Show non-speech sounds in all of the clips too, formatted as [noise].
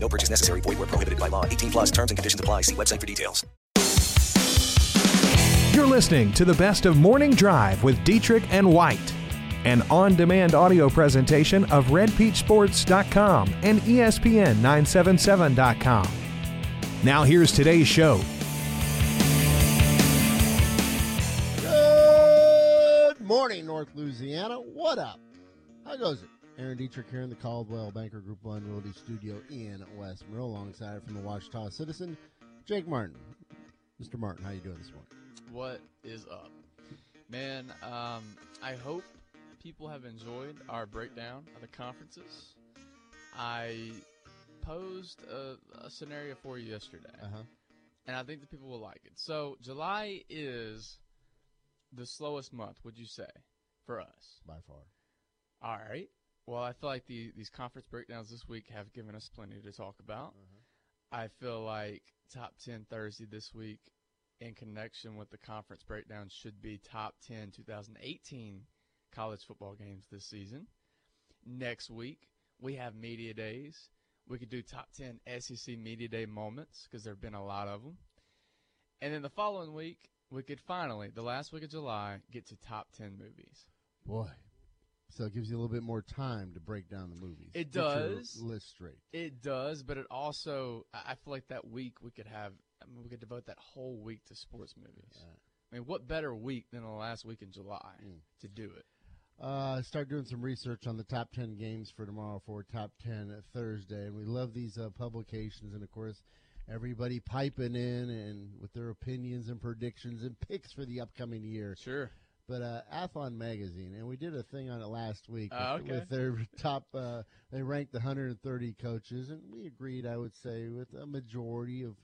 No purchase necessary. Void where prohibited by law. 18 plus terms and conditions apply. See website for details. You're listening to the best of Morning Drive with Dietrich and White, an on demand audio presentation of RedPeachSports.com and E ESPN 977.com. Now, here's today's show. Good morning, North Louisiana. What up? How goes it? Aaron Dietrich here in the Coldwell Banker Group One Realty Studio in West Monroe, alongside from the Ouachita Citizen, Jake Martin. Mr. Martin, how you doing this morning? What is up? Man, um, I hope people have enjoyed our breakdown of the conferences. I posed a, a scenario for you yesterday, Uh-huh. and I think the people will like it. So, July is the slowest month, would you say, for us? By far. All right. Well, I feel like the, these conference breakdowns this week have given us plenty to talk about. Mm-hmm. I feel like top 10 Thursday this week in connection with the conference breakdown should be top 10 2018 college football games this season. Next week, we have media days. We could do top 10 SEC media day moments because there have been a lot of them. And then the following week, we could finally, the last week of July, get to top 10 movies. Boy. So it gives you a little bit more time to break down the movies. It does. list straight. It does, but it also I feel like that week we could have I mean, we could devote that whole week to sports movies. I mean, what better week than the last week in July Mm. to do it? Uh, start doing some research on the top 10 games for tomorrow for top 10 Thursday. And we love these uh, publications. And of course, everybody piping in and with their opinions and predictions and picks for the upcoming year. Sure. But uh, Athlon Magazine, and we did a thing on it last week Oh, with, okay. with their [laughs] top. Uh, they ranked 130 coaches, and we agreed, I would say, with a majority of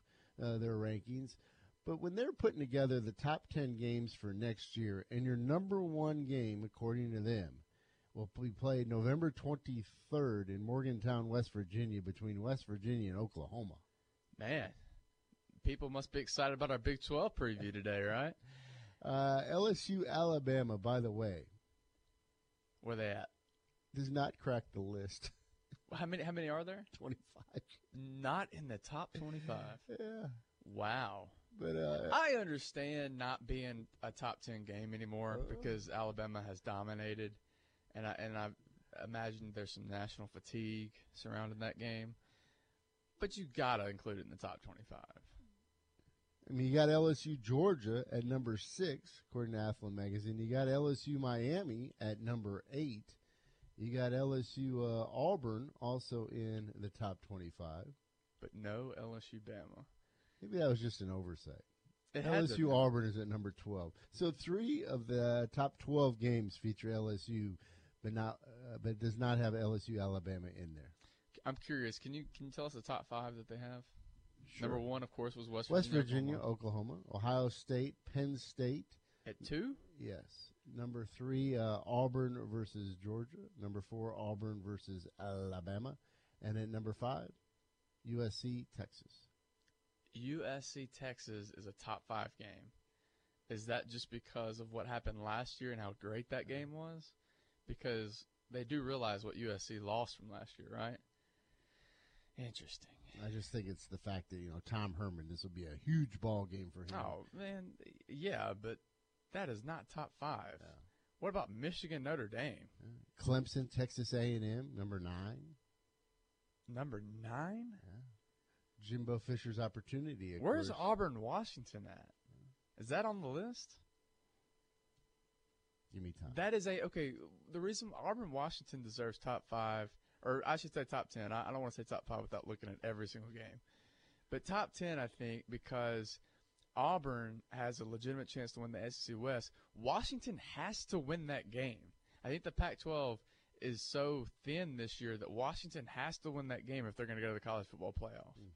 uh, their rankings. But when they're putting together the top 10 games for next year, and your number one game, according to them, will be played November 23rd in Morgantown, West Virginia, between West Virginia and Oklahoma. Man, people must be excited about our Big 12 preview today, right? Uh, LSU, Alabama, by the way, Where they at? does not crack the list. [laughs] How many? How many are there? 25. Not in the top 25. [laughs] Yeah. Wow. But uh, I understand not being a top 10 game anymore Uh. because Alabama has dominated, and I and I imagine there's some national fatigue surrounding that game. But you gotta include it in the top 25. I mean, you got LSU Georgia at number six, according to Athlon Magazine. You got LSU Miami at number eight. You got LSU uh, Auburn also in the top 25. But no LSU Bama. Maybe that was just an oversight. It LSU. Auburn is at number 12. So three of the top 12 games feature LSU, but not, uh, but does not have LSU Alabama in there. I'm curious. Can you can you tell us the top five that they have? Number one, of course, was West, West Virginia. Virginia, Oklahoma, Ohio State, Penn State, At two? Yes. Number three, uh, Auburn versus Georgia. Number four, Auburn versus Alabama. And at number five, USC, Texas. USC Texas is a top five game. Is that just because of what happened last year and how great that game was? Because they do realize what USC lost from last year, right? Interesting. I just think it's the fact that, you know, Tom Herman, this will be a huge ball game for him. Oh man, yeah, but that is not top five. What about Michigan Notre Dame? Clemson, Texas A&M, number nine. Number nine? Jimbo Fisher's opportunity. Where's course. Auburn Washington at? Is that on the list? Give me time. That is a okay. The reason Auburn Washington deserves top five, or I should say top ten. I, I don't want to say top five without looking at every single game, but top ten, I think, because Auburn has a legitimate chance to win the SEC West. Washington has to win that game. I think the Pac-12 is so thin this year that Washington has to win that game if they're going to go to the college football playoff. Hmm.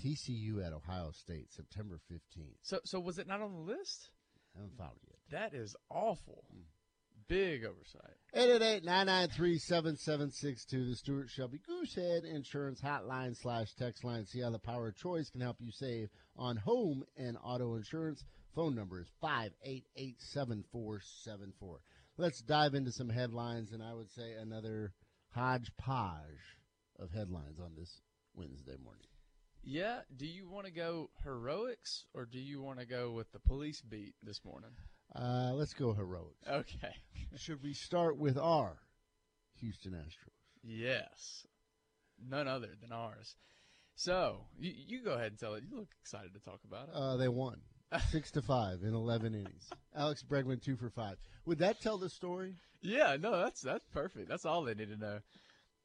TCU at Ohio State, September 15th. So, so was it not on the list? I haven't found it yet. That is awful. Hmm. Big oversight. 888-993-7762, the Stuart Shelby Goosehead Insurance Hotline slash text line. See how the power of choice can help you save on home and auto insurance. Phone number is 588-7474. Let's dive into some headlines, and I would say another hodgepodge of headlines on this Wednesday morning. Yeah. Do you want to go heroics or do you want to go with the police beat this morning? Uh, let's go heroics. Okay. [laughs] Should we start with our Houston Astros? Yes. None other than ours. So you, you go ahead and tell it. You look excited to talk about it. Uh, they won [laughs] six to five in eleven innings. Alex Bregman two for five. Would that tell the story? Yeah, no, that's that's perfect. That's all they need to know.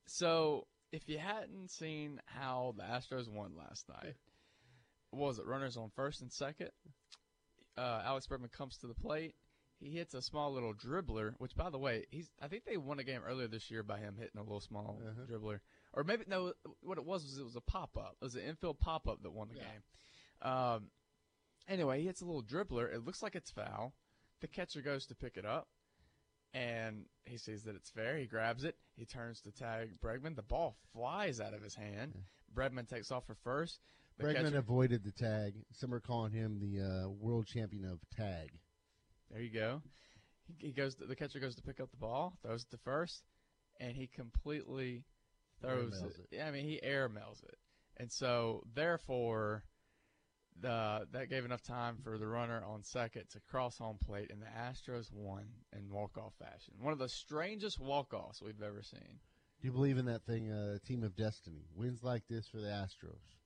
So, if you hadn't seen how the Astros won last night, was it runners on first and second? Uh, Alex Bregman comes to the plate. He hits a small little dribbler, which, by the way, he's. I think they won a game earlier this year by him hitting a little small Uh-huh. dribbler, or maybe no. What it was was it was a pop up. It was an infield pop up that won the Yeah. game. Um, anyway, he hits a little dribbler. It looks like it's foul. The catcher goes to pick it up and he sees that it's fair. He grabs it. He turns to tag Bregman. The ball flies out of his hand. Bregman takes off for first. Bregman avoided the tag. Some are calling him the uh, world champion of tag. there you go. He, he goes. To, the catcher goes to pick up the ball, throws it to first, and he completely throws it. it. Yeah, I mean he airmails it, and so therefore, the that gave enough time for the runner on second to cross home plate, and the Astros won in walk off fashion. One of the strangest walk offs we've ever seen. Do you believe in that thing, uh, team of destiny? Wins like this for the Astros.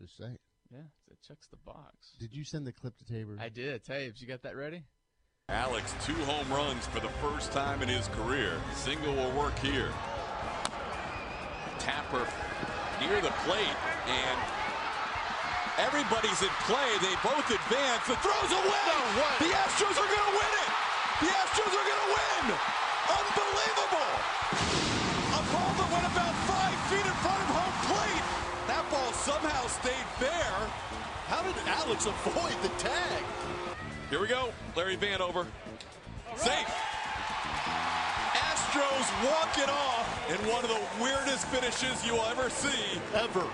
Just saying. Yeah, it checks the box. Did you send the clip to Tabor? I did. Tabes, you got that ready? Alex, two home runs for the first time in his career. Single will work here. Tapper near the plate, and everybody's in play. They both advance. The throw's away. The Astros are going to win it. The Astros are going to win. Unbelievable. A ball that went about five feet in front of home plate. That ball somehow stayed fair. How did Alex avoid the tag? Here we go. Larry Vanover. Safe. Astros walk it off in one of the weirdest finishes you will ever see. Ever.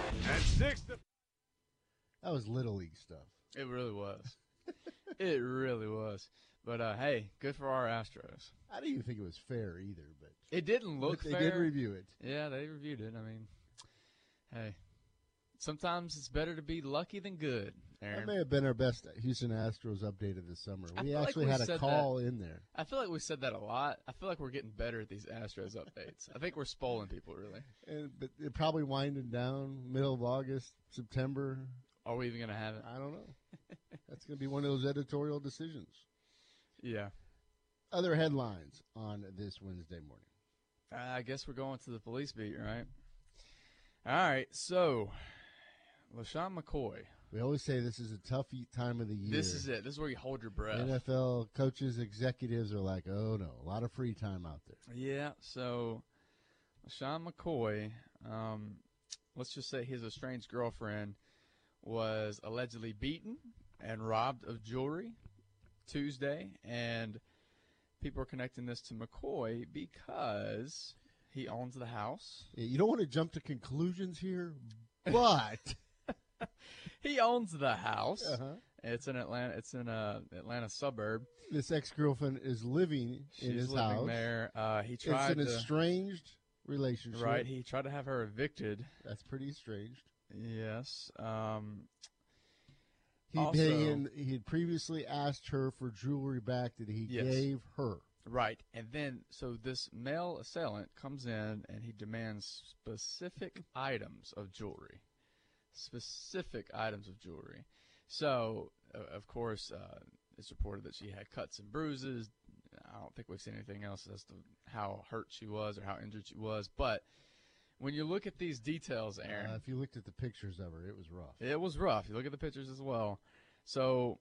that was Little League stuff. It really was. [laughs] it really was. But uh, hey, good for our Astros. I didn't even think it was fair either, but, It didn't look but they fair. did review it. Yeah, they reviewed it. I mean, hey, sometimes it's better to be lucky than good. That may have been our best Houston Astros update of the summer. We feel like actually we had a call in there. I feel like we said that a lot. I feel like we're getting better at these Astros updates. I think we're spoiling people, really. And, but it probably winding down middle of August, September. Are we even gonna have it? I don't know. That's going to be one of those editorial decisions. Yeah. Other headlines on this Wednesday morning. Uh, I guess we're going to the police beat, right? All right. So, LeSean McCoy. We always say this is a tough time of the year. This is it. This is where you hold your breath. NFL coaches, executives are like, oh no, a lot of free time out there. Yeah, so Sean McCoy, um, let's just say his estranged girlfriend was allegedly beaten and robbed of jewelry Tuesday, and people are connecting this to McCoy because he owns the house. You don't want to jump to conclusions here, but [laughs] He owns the house. uh-huh. It's in Atlanta. It's in a Atlanta suburb. this ex-girlfriend is living She's in his living house. there. Uh, he It's an to estranged relationship. right. He tried to have her evicted. That's pretty estranged. Yes. Um, He Also- he had previously asked her for jewelry back that he Yes. gave her. Right. And then, so this male assailant comes in and he demands specific items of jewelry. Specific items of jewelry. So, uh, of course, uh, it's reported that she had cuts and bruises. I don't think we've seen anything else as to how hurt she was or how injured she was. But when you look at these details, Aaron, Uh, if you looked at the pictures of her, it was rough. it was rough. You look at the pictures as well. So,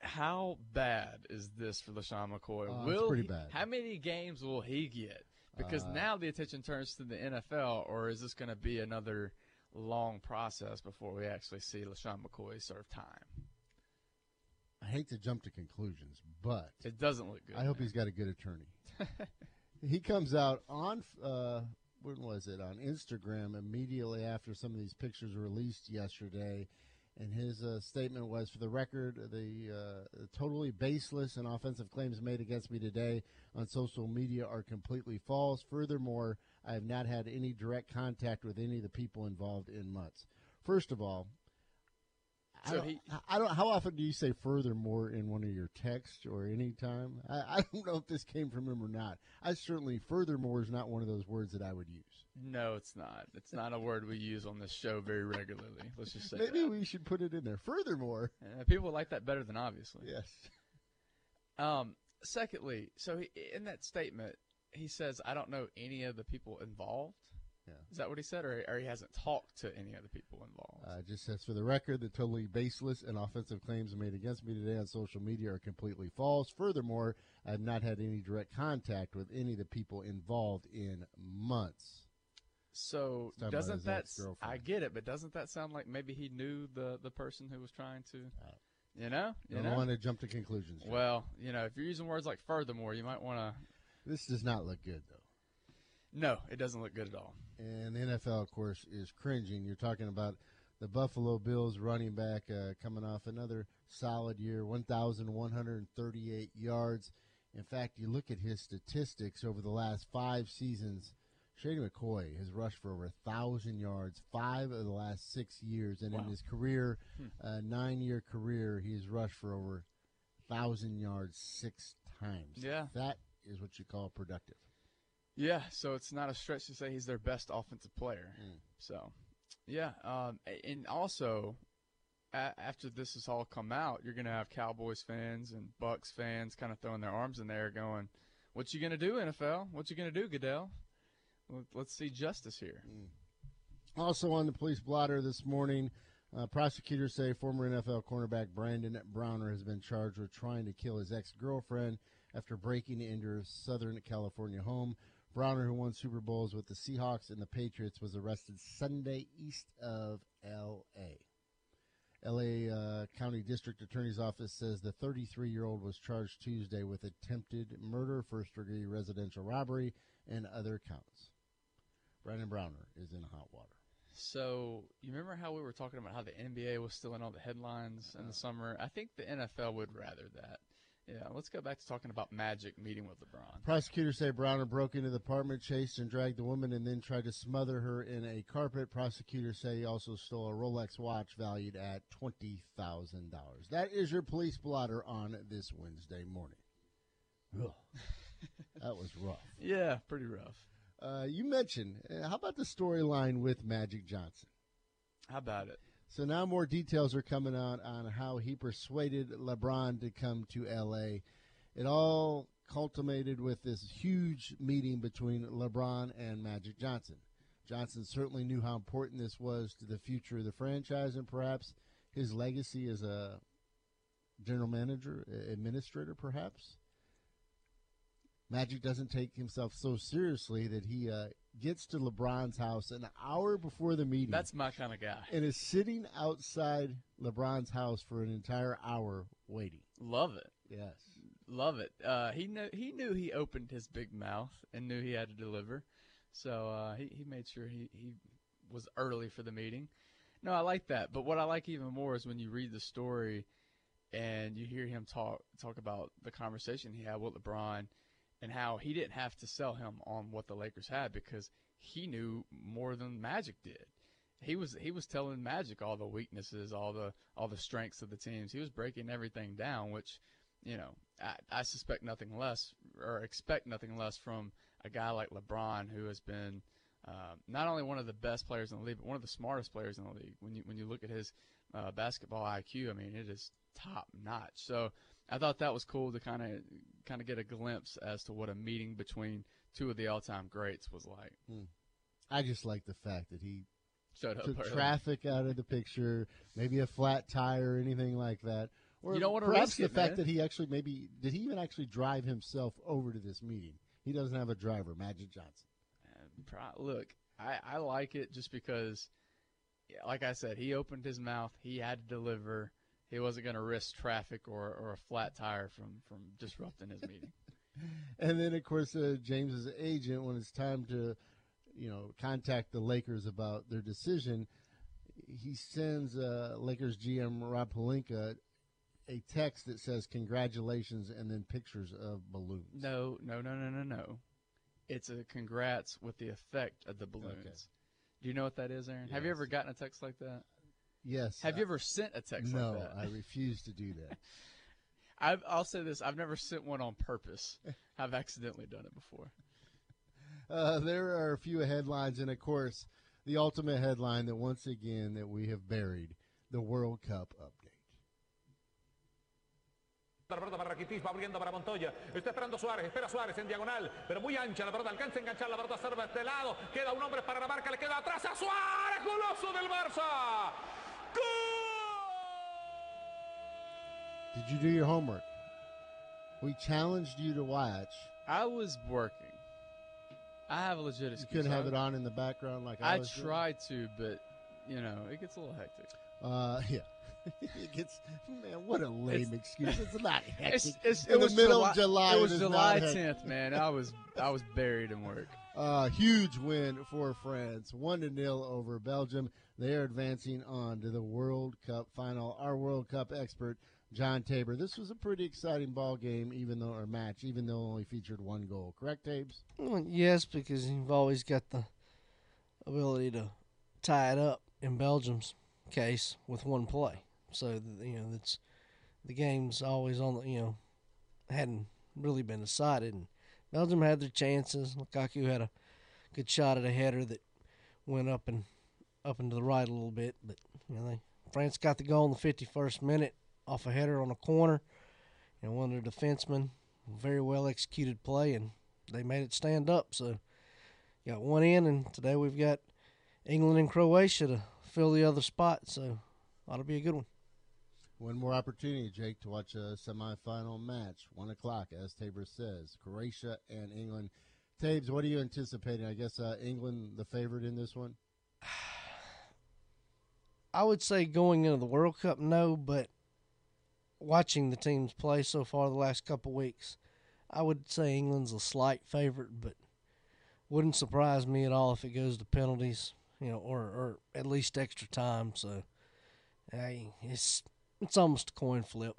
how bad is this for LeSean McCoy? Uh, it's will pretty he- bad. How many games will he get? Because Uh, now the attention turns to the NFL, or is this going to be another long process before we actually see LeSean McCoy serve time. I hate to jump to conclusions, but It doesn't look good. I hope man. he's got a good attorney. [laughs] he comes out on uh, when was it on Instagram immediately after some of these pictures were released yesterday, and his uh, statement was, "For the record, the uh, totally baseless and offensive claims made against me today on social media are completely false. Furthermore, I have not had any direct contact with any of the people involved in months. First of all." I So don't, he- I don't. How often do you say "furthermore" in one of your texts or any time? I, I don't know if this came from him or not. I certainly "furthermore" is not one of those words that I would use. No, it's not. It's not a word we use on this show very regularly. Let's just say Maybe that. we should put it in there. Furthermore, people like that better than obviously. yes. Um, secondly, so he, in that statement, he says, "I don't know any of the people involved." Yeah. Is that what he said, or, or he hasn't talked to any of the people involved? Uh, just says for the record, the totally baseless and offensive claims made against me today on social media are completely false. Furthermore, I have not had any direct contact with any of the people involved in months. so He's talking about doesn't that? I get it, but doesn't that sound like maybe he knew the the person who was trying to? Uh, You know, you I don't want to jump to conclusions. John. Well, you know, if you're using words like "furthermore," you might want to. This does not look good, though. No, it doesn't look good at all. And the NFL, of course, is cringing. You're talking about the Buffalo Bills running back uh, coming off another solid year, 1,138 yards. In fact, you look at his statistics over the last five seasons. Shady McCoy has rushed for over a thousand yards five of the last six years, and in his career, Hmm. uh, nine-year career, he has rushed for over thousand yards six times. Yeah. that is what you call productive. Yeah, so it's not a stretch to say he's their best offensive player. Mm. So, yeah, um, and also a- after this has all come out, you're gonna have Cowboys fans and Bucks fans kind of throwing their arms in there, going, "What you gonna do, NFL? What you gonna do, Goodell? Let- Let's see justice here." Also on the police blotter this morning, uh, prosecutors say former NFL cornerback Brandon Browner has been charged with trying to kill his ex-girlfriend after breaking into her Southern California home. Browner, who won Super Bowls with the Seahawks and the Patriots, was arrested Sunday east of L.A. L.A. Uh, County District Attorney's Office says the 33-year-old was charged Tuesday with attempted murder, first-degree residential robbery, and other counts. Brandon Browner is in hot water. So you remember how we were talking about how the NBA was still in all the headlines in the summer? I think the NFL would rather that. Yeah, let's go back to talking about Magic meeting with LeBron. Prosecutors say Browner broke into the apartment, chased and dragged the woman, and then tried to smother her in a carpet. Prosecutors say he also stole a Rolex watch valued at twenty thousand dollars. That is your police blotter on this Wednesday morning. [laughs] That was rough. Yeah, pretty rough. Uh, you mentioned. Uh, how about the storyline with Magic Johnson? How about it? So now more details are coming out on how he persuaded LeBron to come to LA. It all culminated with this huge meeting between LeBron and Magic Johnson. Johnson certainly knew how important this was to the future of the franchise and perhaps his legacy as a general manager, administrator, perhaps. Magic doesn't take himself so seriously that he uh, gets to LeBron's house an hour before the meeting That's my kind of guy. and is sitting outside LeBron's house for an entire hour waiting. Love it. Yes. Love it. Uh, he knew he knew he opened his big mouth and knew he had to deliver, so uh, he he made sure he, he was early for the meeting. No, I like that. But what I like even more is when you read the story and you hear him talk talk about the conversation he had with LeBron and how he didn't have to sell him on what the Lakers had because he knew more than Magic did. He was he was telling Magic all the weaknesses, all the all the strengths of the teams. He was breaking everything down, which you know I, I suspect nothing less or expect nothing less from a guy like LeBron who has been uh, not only one of the best players in the league, but one of the smartest players in the league. When you when you look at his uh, basketball IQ, I mean it is top notch. So I thought that was cool to kind of kind of get a glimpse as to what a meeting between two of the all-time greats was like. I just like the fact that he Showed up took early. traffic out of the picture, maybe a flat tire or anything like that. Or You don't wanna perhaps risk the it, fact man. that he actually maybe did he even actually drive himself over to this meeting? He doesn't have a driver, Magic Johnson. Uh, Look, I, I like it just because like I said, he opened his mouth. He had to deliver. He wasn't going to risk traffic or, or a flat tire from, from disrupting his meeting. [laughs] And then, of course, uh, James's agent, when it's time to, you know, contact the Lakers about their decision, he sends uh, Lakers GM Rob Pelinka a text that says "congratulations" and then pictures of balloons. No, no, no, no, no, no. It's a congrats with the effect of the balloons. Okay. Do you know what that is, Aaron? Have you ever gotten a text like that? Yes. Have I- you ever sent a text No, like that? No, I refuse to do that. [laughs] I've, I'll say this: I've never sent one on purpose. [laughs] I've accidentally done it before. Uh, there are a few headlines, and of course, the ultimate headline that once again that we have buried: the World Cup update. La pelota para Rakitic, va abriendo para Montoya. Está esperando Suárez, espera Suárez en diagonal, pero muy ancha la pelota, alcanza a enganchar la pelota, serve a este lado. Queda un hombre para la marca, le queda atrás a Suárez, goloso del Barça. Did you do your homework? We challenged you to watch. I was working. I have a legit You couldn't have it on in the background like I, I was doing? tried to, but you know, it gets a little hectic. Uh, [laughs] yeah. it gets man. What a lame It's- excuse. It's not [laughs] hectic. It's, it's, in it the was middle July, of July. It was is July 10th, man. I was I was buried in work. [laughs] Uh, huge win for France, one to nil over Belgium. They are advancing on to the World Cup final. Our World Cup expert, John Tabor. This was a pretty exciting ball game, even though or match, even though it only featured one goal. Correct, Tabes? Well, yes, because you've always got the ability to tie it up in Belgium's case with one play. So you know that's the game's always on the you know hadn't really been decided. And Belgium had their chances. Lukaku had a good shot at a header that went up and up into the right a little bit, but you know they France got the goal in the 51st minute off a header on a corner. and one of the defensemen, very well executed play, and they made it stand up. So got one in, and today we've got England and Croatia to fill the other spot. So ought to be a good one. One more opportunity, Jake, to watch a semifinal match. One o'clock, as Tabor says. Croatia and England. Tabes, what are you anticipating? I guess uh, England the favorite in this one. [sighs] I would say going into the World Cup, no, but watching the teams play so far the last couple weeks, I would say England's a slight favorite, but wouldn't surprise me at all if it goes to penalties, you know, or, or at least extra time. So, hey, it's it's almost a coin flip.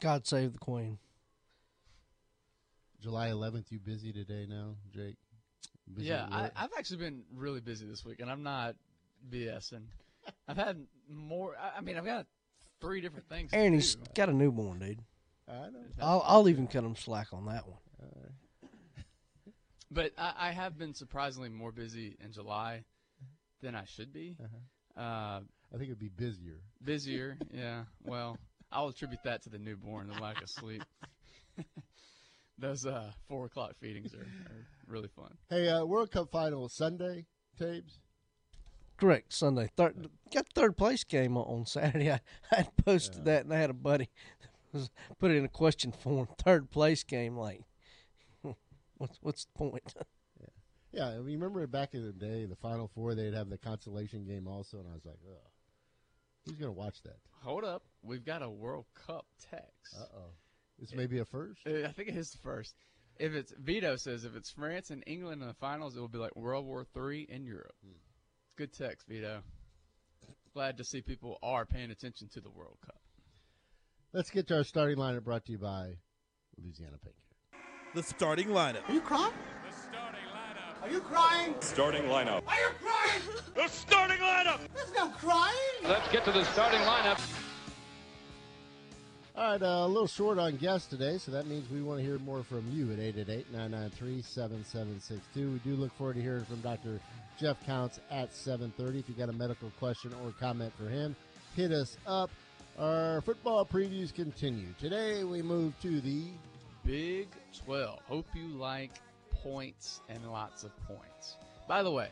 God save the Queen. July 11th, you busy today now, Jake? Busy yeah, I, I've actually been really busy this week, and I'm not BSing. [laughs] I've had more. I- I mean, I've got three different things. Aaron, he's do. got a newborn, dude. I know. I'll I'll even cut him slack on that one. But I, I have been surprisingly more busy in July than I should be. Uh-huh. Uh, I think it'd be busier. busier, [laughs] yeah. Well, I'll attribute that to the newborn, the lack of sleep. [laughs] Those uh, four o'clock feedings are, are really fun. Hey, uh, World Cup final Sunday, Tabes. Correct. Sunday. Third got third place game on, on Saturday. I, I had posted that and I had a buddy [laughs] was put it in a question form. Third place game, like what's what's the point? Yeah, I mean, remember back in the day, the Final Four, they'd have the consolation game also, and I was like, Ugh, who's going to watch that? Hold up, we've got a World Cup text. Uh oh. This may be a first. Uh, I think it is the first. If it's Vito says if it's France and England in the finals, it will be like World War Three in Europe. Good text, Vito. Glad to see people are paying attention to the World Cup. Let's get to our starting lineup brought to you by Louisiana Paint Care. The starting lineup. Are you crying? Are you crying? Starting lineup. Are you crying? The starting lineup. There's no crying. Let's get to the starting lineup. All right, uh, a little short on guests today, so that means we want to hear more from you at 888-993-7762. We do look forward to hearing from Dr. Jeff Counts at 7.30. If you got a medical question or comment for him, hit us up. Our football previews continue. Today we move to the Big 12. Hope you like points and lots of points. By the way,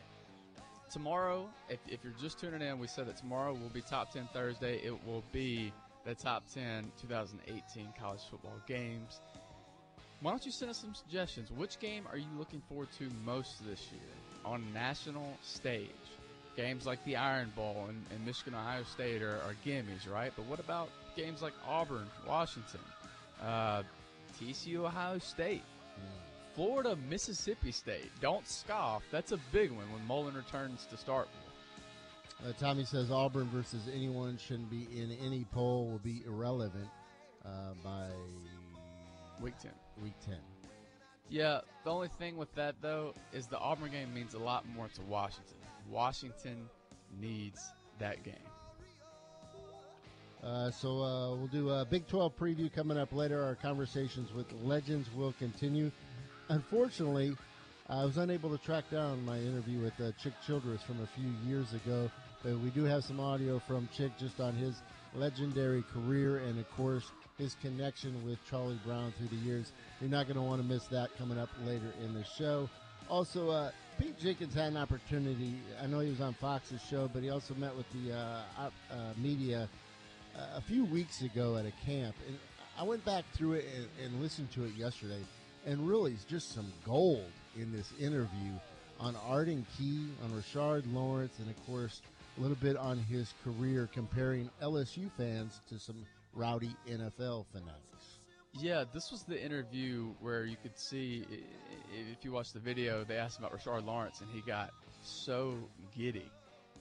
tomorrow, if, if you're just tuning in, we said that tomorrow will be Top 10 Thursday. It will be the Top 10 2018 college football games. Why don't you send us some suggestions? Which game are you looking forward to most this year on national stage? games like the Iron Bowl and, and Michigan Ohio State are, are gimmies, right? But what about games like Auburn, Washington, uh, TCU, Ohio State, Florida, Mississippi State? Don't scoff. That's a big one when Mullen returns to Starkville. Uh, Tommy says Auburn versus anyone shouldn't be in any poll will be irrelevant uh, by week ten. Week ten. Yeah, the only thing with that though is the Auburn game means a lot more to Washington. Washington needs that game. Uh, so uh, we'll do a Big 12 preview coming up later. Our conversations with legends will continue. Unfortunately, I was unable to track down my interview with uh, Chick Childress from a few years ago, but we do have some audio from Chick just on his legendary career and, of course, his connection with Charlie Brown through the years. You're not going to want to miss that coming up later in the show. Also, uh, Pete Jenkins had an opportunity. I know he was on Fox's show, but he also met with the uh, uh, media uh, a few weeks ago at a camp. And I went back through it and, and listened to it yesterday. And really, just some gold in this interview on Arden Key, on Rashard Lawrence, and of course, a little bit on his career comparing LSU fans to some rowdy NFL fanatics. Yeah, this was the interview where you could see, if you watch the video, they asked about Rashard Lawrence, and he got so giddy,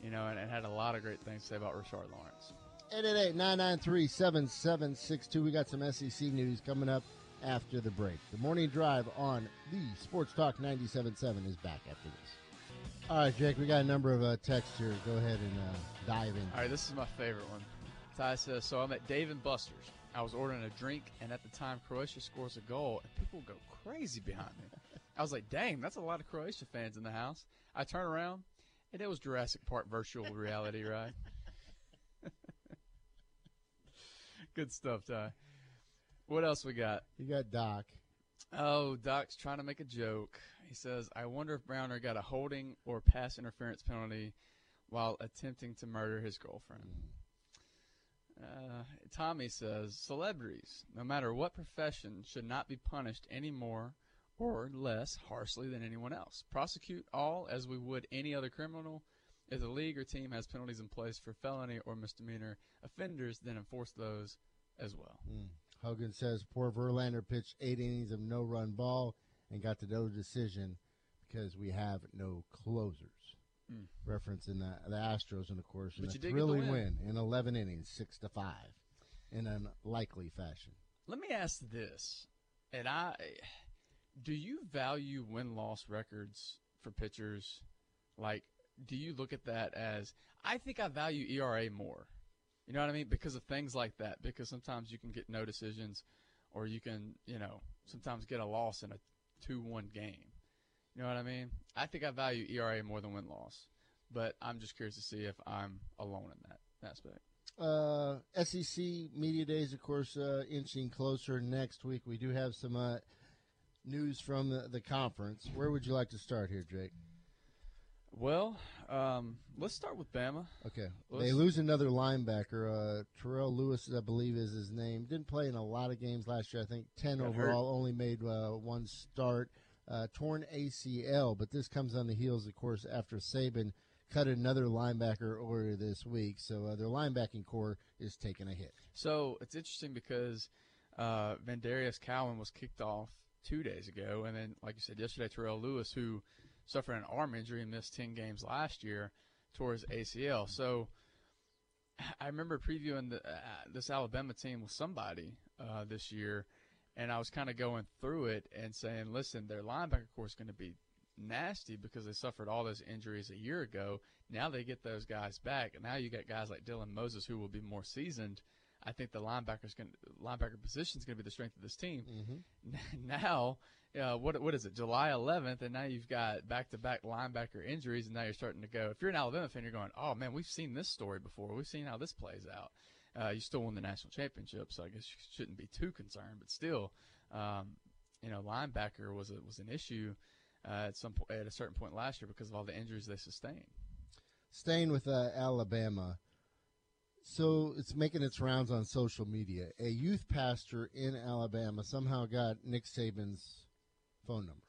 you know, and, and had a lot of great things to say about Rashard Lawrence. 888-993-7762. We got some SEC news coming up after the break. The morning drive on the Sports Talk 97.7 is back after this. All right, Jake, we got a number of uh, texts here. Go ahead and uh, dive in. All right, this is my favorite one. Ty says, So I'm at Dave and Buster's. I was ordering a drink, and at the time, Croatia scores a goal, and people go crazy behind me. I was like, dang, that's a lot of Croatia fans in the house. I turn around, and it was Jurassic Park virtual reality, right? [laughs] Good stuff, Ty. What else we got? You got Doc. Oh, Doc's trying to make a joke. He says, I wonder if Browner got a holding or pass interference penalty while attempting to murder his girlfriend. Uh, Tommy says, celebrities, no matter what profession, should not be punished any more or less harshly than anyone else. Prosecute all as we would any other criminal. If the league or team has penalties in place for felony or misdemeanor offenders, then enforce those as well. Mm. Hogan says poor Verlander pitched eight innings of no run ball and got the no decision because we have no closers. Mm. Referencing the, the Astros, and of course, in but a thrilling win. win in 11 innings, six to five, in an likely fashion. Let me ask this, and I, do you value win loss records for pitchers? Like, do you look at that as? I think I value ERA more. You know what I mean? Because of things like that. Because sometimes you can get no decisions, or you can, you know, sometimes get a loss in a two-one game. You know what I mean? I think I value ERA more than win loss, but I'm just curious to see if I'm alone in that aspect. Uh, SEC media days, of course, uh, inching closer next week. We do have some uh, news from the, the conference. Where would you like to start here, Jake? Well, um, let's start with Bama. Okay. Let's they lose another linebacker. Uh, Terrell Lewis, I believe, is his name. Didn't play in a lot of games last year. I think 10 overall, hurt. only made uh, one start. Uh, torn ACL, but this comes on the heels, of course, after Saban cut another linebacker earlier this week. So uh, their linebacking core is taking a hit. So it's interesting because uh, VanDarius Cowan was kicked off two days ago, and then, like you said yesterday, Terrell Lewis, who – suffered an arm injury and missed 10 games last year towards ACL. So I remember previewing the, uh, this Alabama team with somebody uh, this year, and I was kind of going through it and saying, listen, their linebacker core is going to be nasty because they suffered all those injuries a year ago. Now they get those guys back, and now you got guys like Dylan Moses who will be more seasoned. I think the linebackers going linebacker position is going to be the strength of this team. Mm-hmm. [laughs] Now uh, what what is it, July 11th, and now you've got back-to-back linebacker injuries, and now you're starting to go. If you're an Alabama fan, you're going, oh man, we've seen this story before. We've seen how this plays out. Uh, you still won the national championship, so I guess you shouldn't be too concerned. But still, um, you know, linebacker was a, was an issue uh, at some point at a certain point last year because of all the injuries they sustained. Staying with uh, Alabama, so it's making its rounds on social media. A youth pastor in Alabama somehow got Nick Saban's phone number.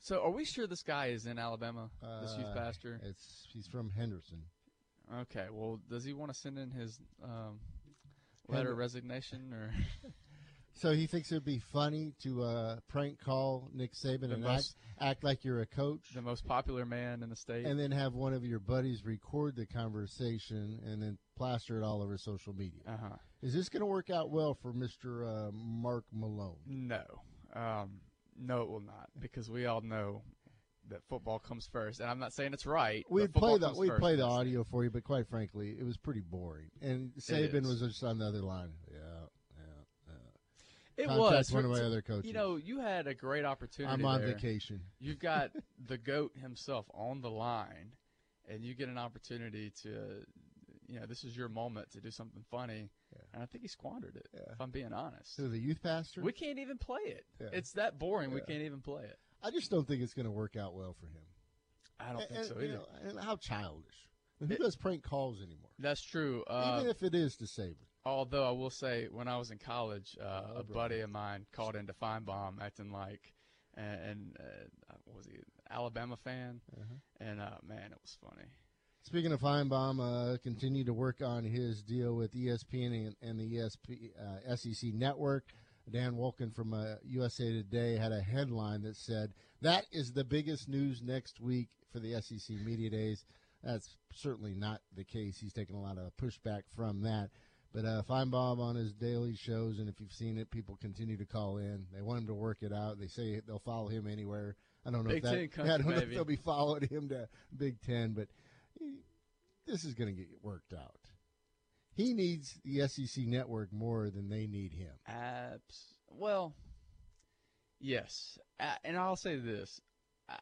So, are we sure this guy is in Alabama? this youth Uh, pastor. It's he's from Henderson. Okay. Well, does he want to send in his um, letter of resignation or? [laughs] So he thinks it'd be funny to uh, prank call Nick Saban The and most- act, act like you're a coach, the most popular man in the state. and then have one of your buddies record the conversation and then plaster it all over social media. uh huh. Is this going to work out well for Mister uh, Mark Malone? No, um, no, it will not because we all know that football comes first, and I'm not saying it's right. We'd play the we'd play the audio for you, but quite frankly, it was pretty boring. And Saban was just on the other line. Yeah. It was one of my other coaches. You know, you had a great opportunity. I'm on there. vacation. You've got [laughs] the goat himself on the line, and you get an opportunity to, you know, this is your moment to do something funny, and I think he squandered it. Yeah. If I'm being honest, So the youth pastor. we can't even play it. Yeah. It's that boring. We can't even play it. I just don't think it's going to work out well for him. I don't think and, so you know, and how childish. Who It- does prank calls anymore? That's true. Uh, Even if it is to Saban. Although I will say, when I was in college, uh, Oh, a buddy of mine called into Finebaum acting like, and, and uh, what was he Alabama fan, Uh-huh. and uh, man, it was funny. Speaking of Finebaum, uh, continue to work on his deal with ESPN and, and the ESP, uh, SEC network. Dan Wolken from uh, USA Today had a headline that said, That is the biggest news next week for the SEC Media Days. That's certainly not the case. He's taken a lot of pushback from that. But uh, Finebaum on his daily shows, and if you've seen it, people continue to call in. They want him to work it out. They say they'll follow him anywhere. I don't know Big if that. Ten country, [laughs] I don't know if they'll be following him to Big Ten, but he- this is going to get worked out. He needs the SEC network more than they need him. Abs. Well, yes, and I'll say this: I,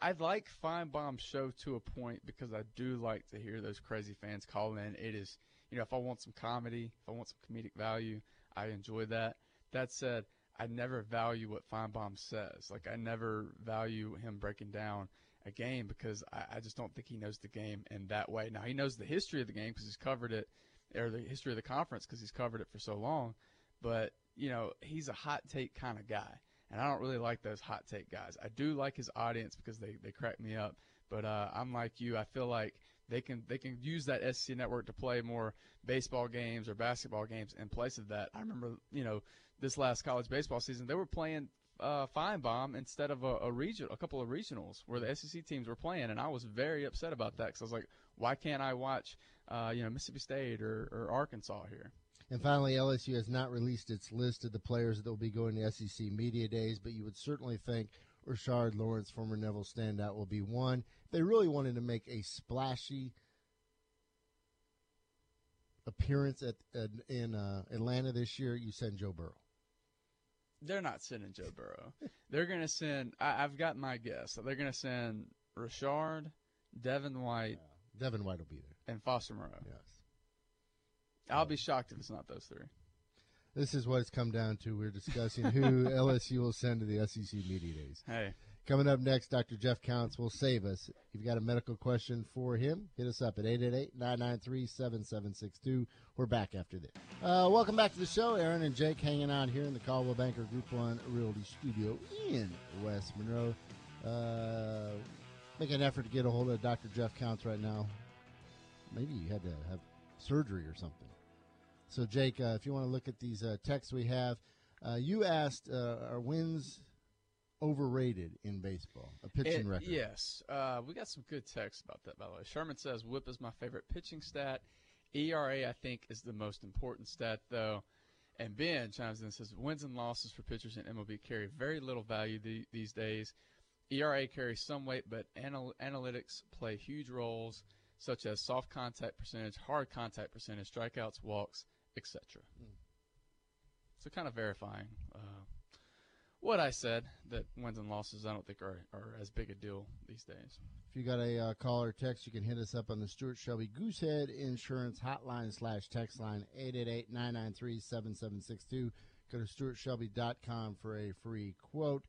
I like Finebaum's show to a point because I do like to hear those crazy fans call in. It is, you know, if I want some comedy, if I want some comedic value, I enjoy that. That said, I never value what Finebaum says. Like I never value him breaking down a game because I, I just don't think he knows the game in that way. Now he knows the history of the game because he's covered it, or the history of the conference because he's covered it for so long. But you know, he's a hot take kind of guy, and I don't really like those hot take guys. I do like his audience because they they crack me up. But uh, I'm like you. I feel like they can they can use that SEC network to play more baseball games or basketball games in place of that. I remember, you know, this last college baseball season, they were playing uh, Bomb instead of a, a region, a couple of regionals where the SEC teams were playing, and I was very upset about that because I was like, why can't I watch, uh, you know, Mississippi State or, or Arkansas here? And finally, LSU has not released its list of the players that will be going to SEC Media Days, but you would certainly think Rashard Lawrence, former Neville standout, will be one. If they really wanted to make a splashy appearance at, at in uh, Atlanta this year, you send Joe Burrow. They're not sending Joe Burrow. [laughs] They're going to send. I, I've got my guess. They're going to send Rashard, Devin White, Devin White will be there. and Foster Moreau. Yes. I'll be shocked if it's not those three. This is what it's come down to. We're discussing who [laughs] LSU will send to the SEC Media Days. Hey, Coming up next, Dr. Jeff Counts will save us. If you've got a medical question for him, hit us up at 888-993-7762. We're back after this. Uh, welcome back to the show. Aaron and Jake hanging out here in the Coldwell Banker Group 1 Realty Studio in West Monroe. Uh, make an effort to get a hold of Dr. Jeff Counts right now. Maybe you had to have surgery or something. So, Jake, uh, if you want to look at these uh, texts we have, uh, you asked, uh, are wins overrated in baseball? A pitching It- record. Yes, uh, we got some good texts about that. By the way, Sherman says WHIP is my favorite pitching stat. ERA, I think, is the most important stat, though. And Ben chimes in and says wins and losses for pitchers in MLB carry very little value the, these days. ERA carries some weight, but anal- analytics play huge roles, such as soft contact percentage, hard contact percentage, strikeouts, walks, etc. So, kind of verifying uh, what I said that wins and losses I don't think are, are as big a deal these days. If you got a uh, call or text, you can hit us up on the Stuart Shelby Goosehead Insurance Hotline slash text line 888-993-7762. Go to stuartshelby.com for a free quote.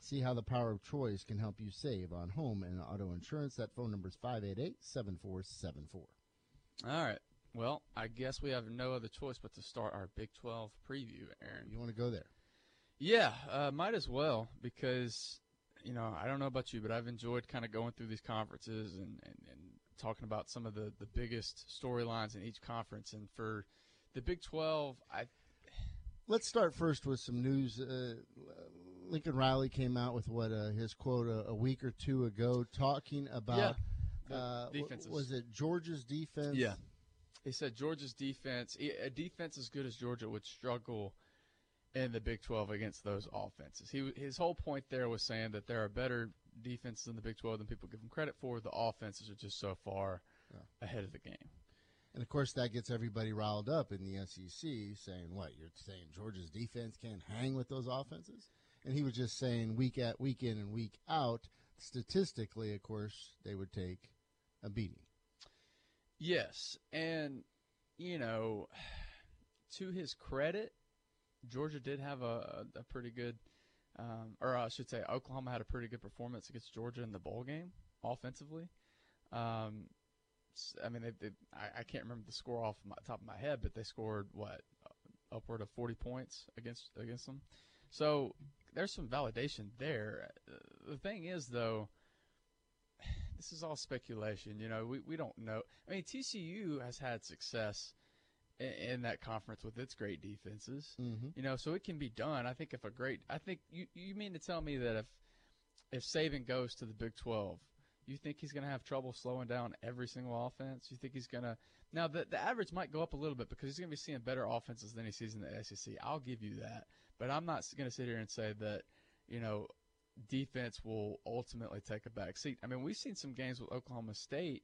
See how the power of choice can help you save on home and auto insurance. That phone number is 588-7474. All right. Well, I guess we have no other choice but to start our Big 12 preview, Aaron. You want to go there? Yeah, uh, might as well because you know, I don't know about you, but I've enjoyed kind of going through these conferences and, and, and talking about some of the, the biggest storylines in each conference. And for the Big 12, I. Let's start first with some news. Uh, Lincoln Riley came out with what uh, his quote a, a, week or two ago, talking about yeah, uh, was it Georgia's defense? Yeah, he said Georgia's defense, a defense as good as Georgia would struggle in the Big 12 against those offenses. He his whole point there was saying that there are better defenses in the Big 12 than people give them credit for. The offenses are just so far yeah. ahead of the game. And of course, that gets everybody riled up in the SEC, saying, "What you're saying? Georgia's defense can't hang with those offenses?" And he was just saying, week at week in and week out, statistically, of course, they would take a beating. Yes, and you know, [sighs] to his credit, Georgia did have a, a pretty good, um, or I should say, Oklahoma had a pretty good performance against Georgia in the bowl game offensively. Um, I mean, they, they, I, I, can't remember the score off the top of my head, but they scored what upward of 40 points against against them. So there's some validation there. The thing is, though, this is all speculation. You know, we, we don't know. I mean, TCU has had success in, in that conference with its great defenses. Mm-hmm. You know, so it can be done. I think if a great, I think you you mean to tell me that if if Saban goes to the Big Twelve, you think he's going to have trouble slowing down every single offense? You think he's going to now the the average might go up a little bit because he's going to be seeing better offenses than he sees in the SEC. I'll give you that, but I'm not going to sit here and say that you know defense will ultimately take a back seat. I mean, we've seen some games with Oklahoma State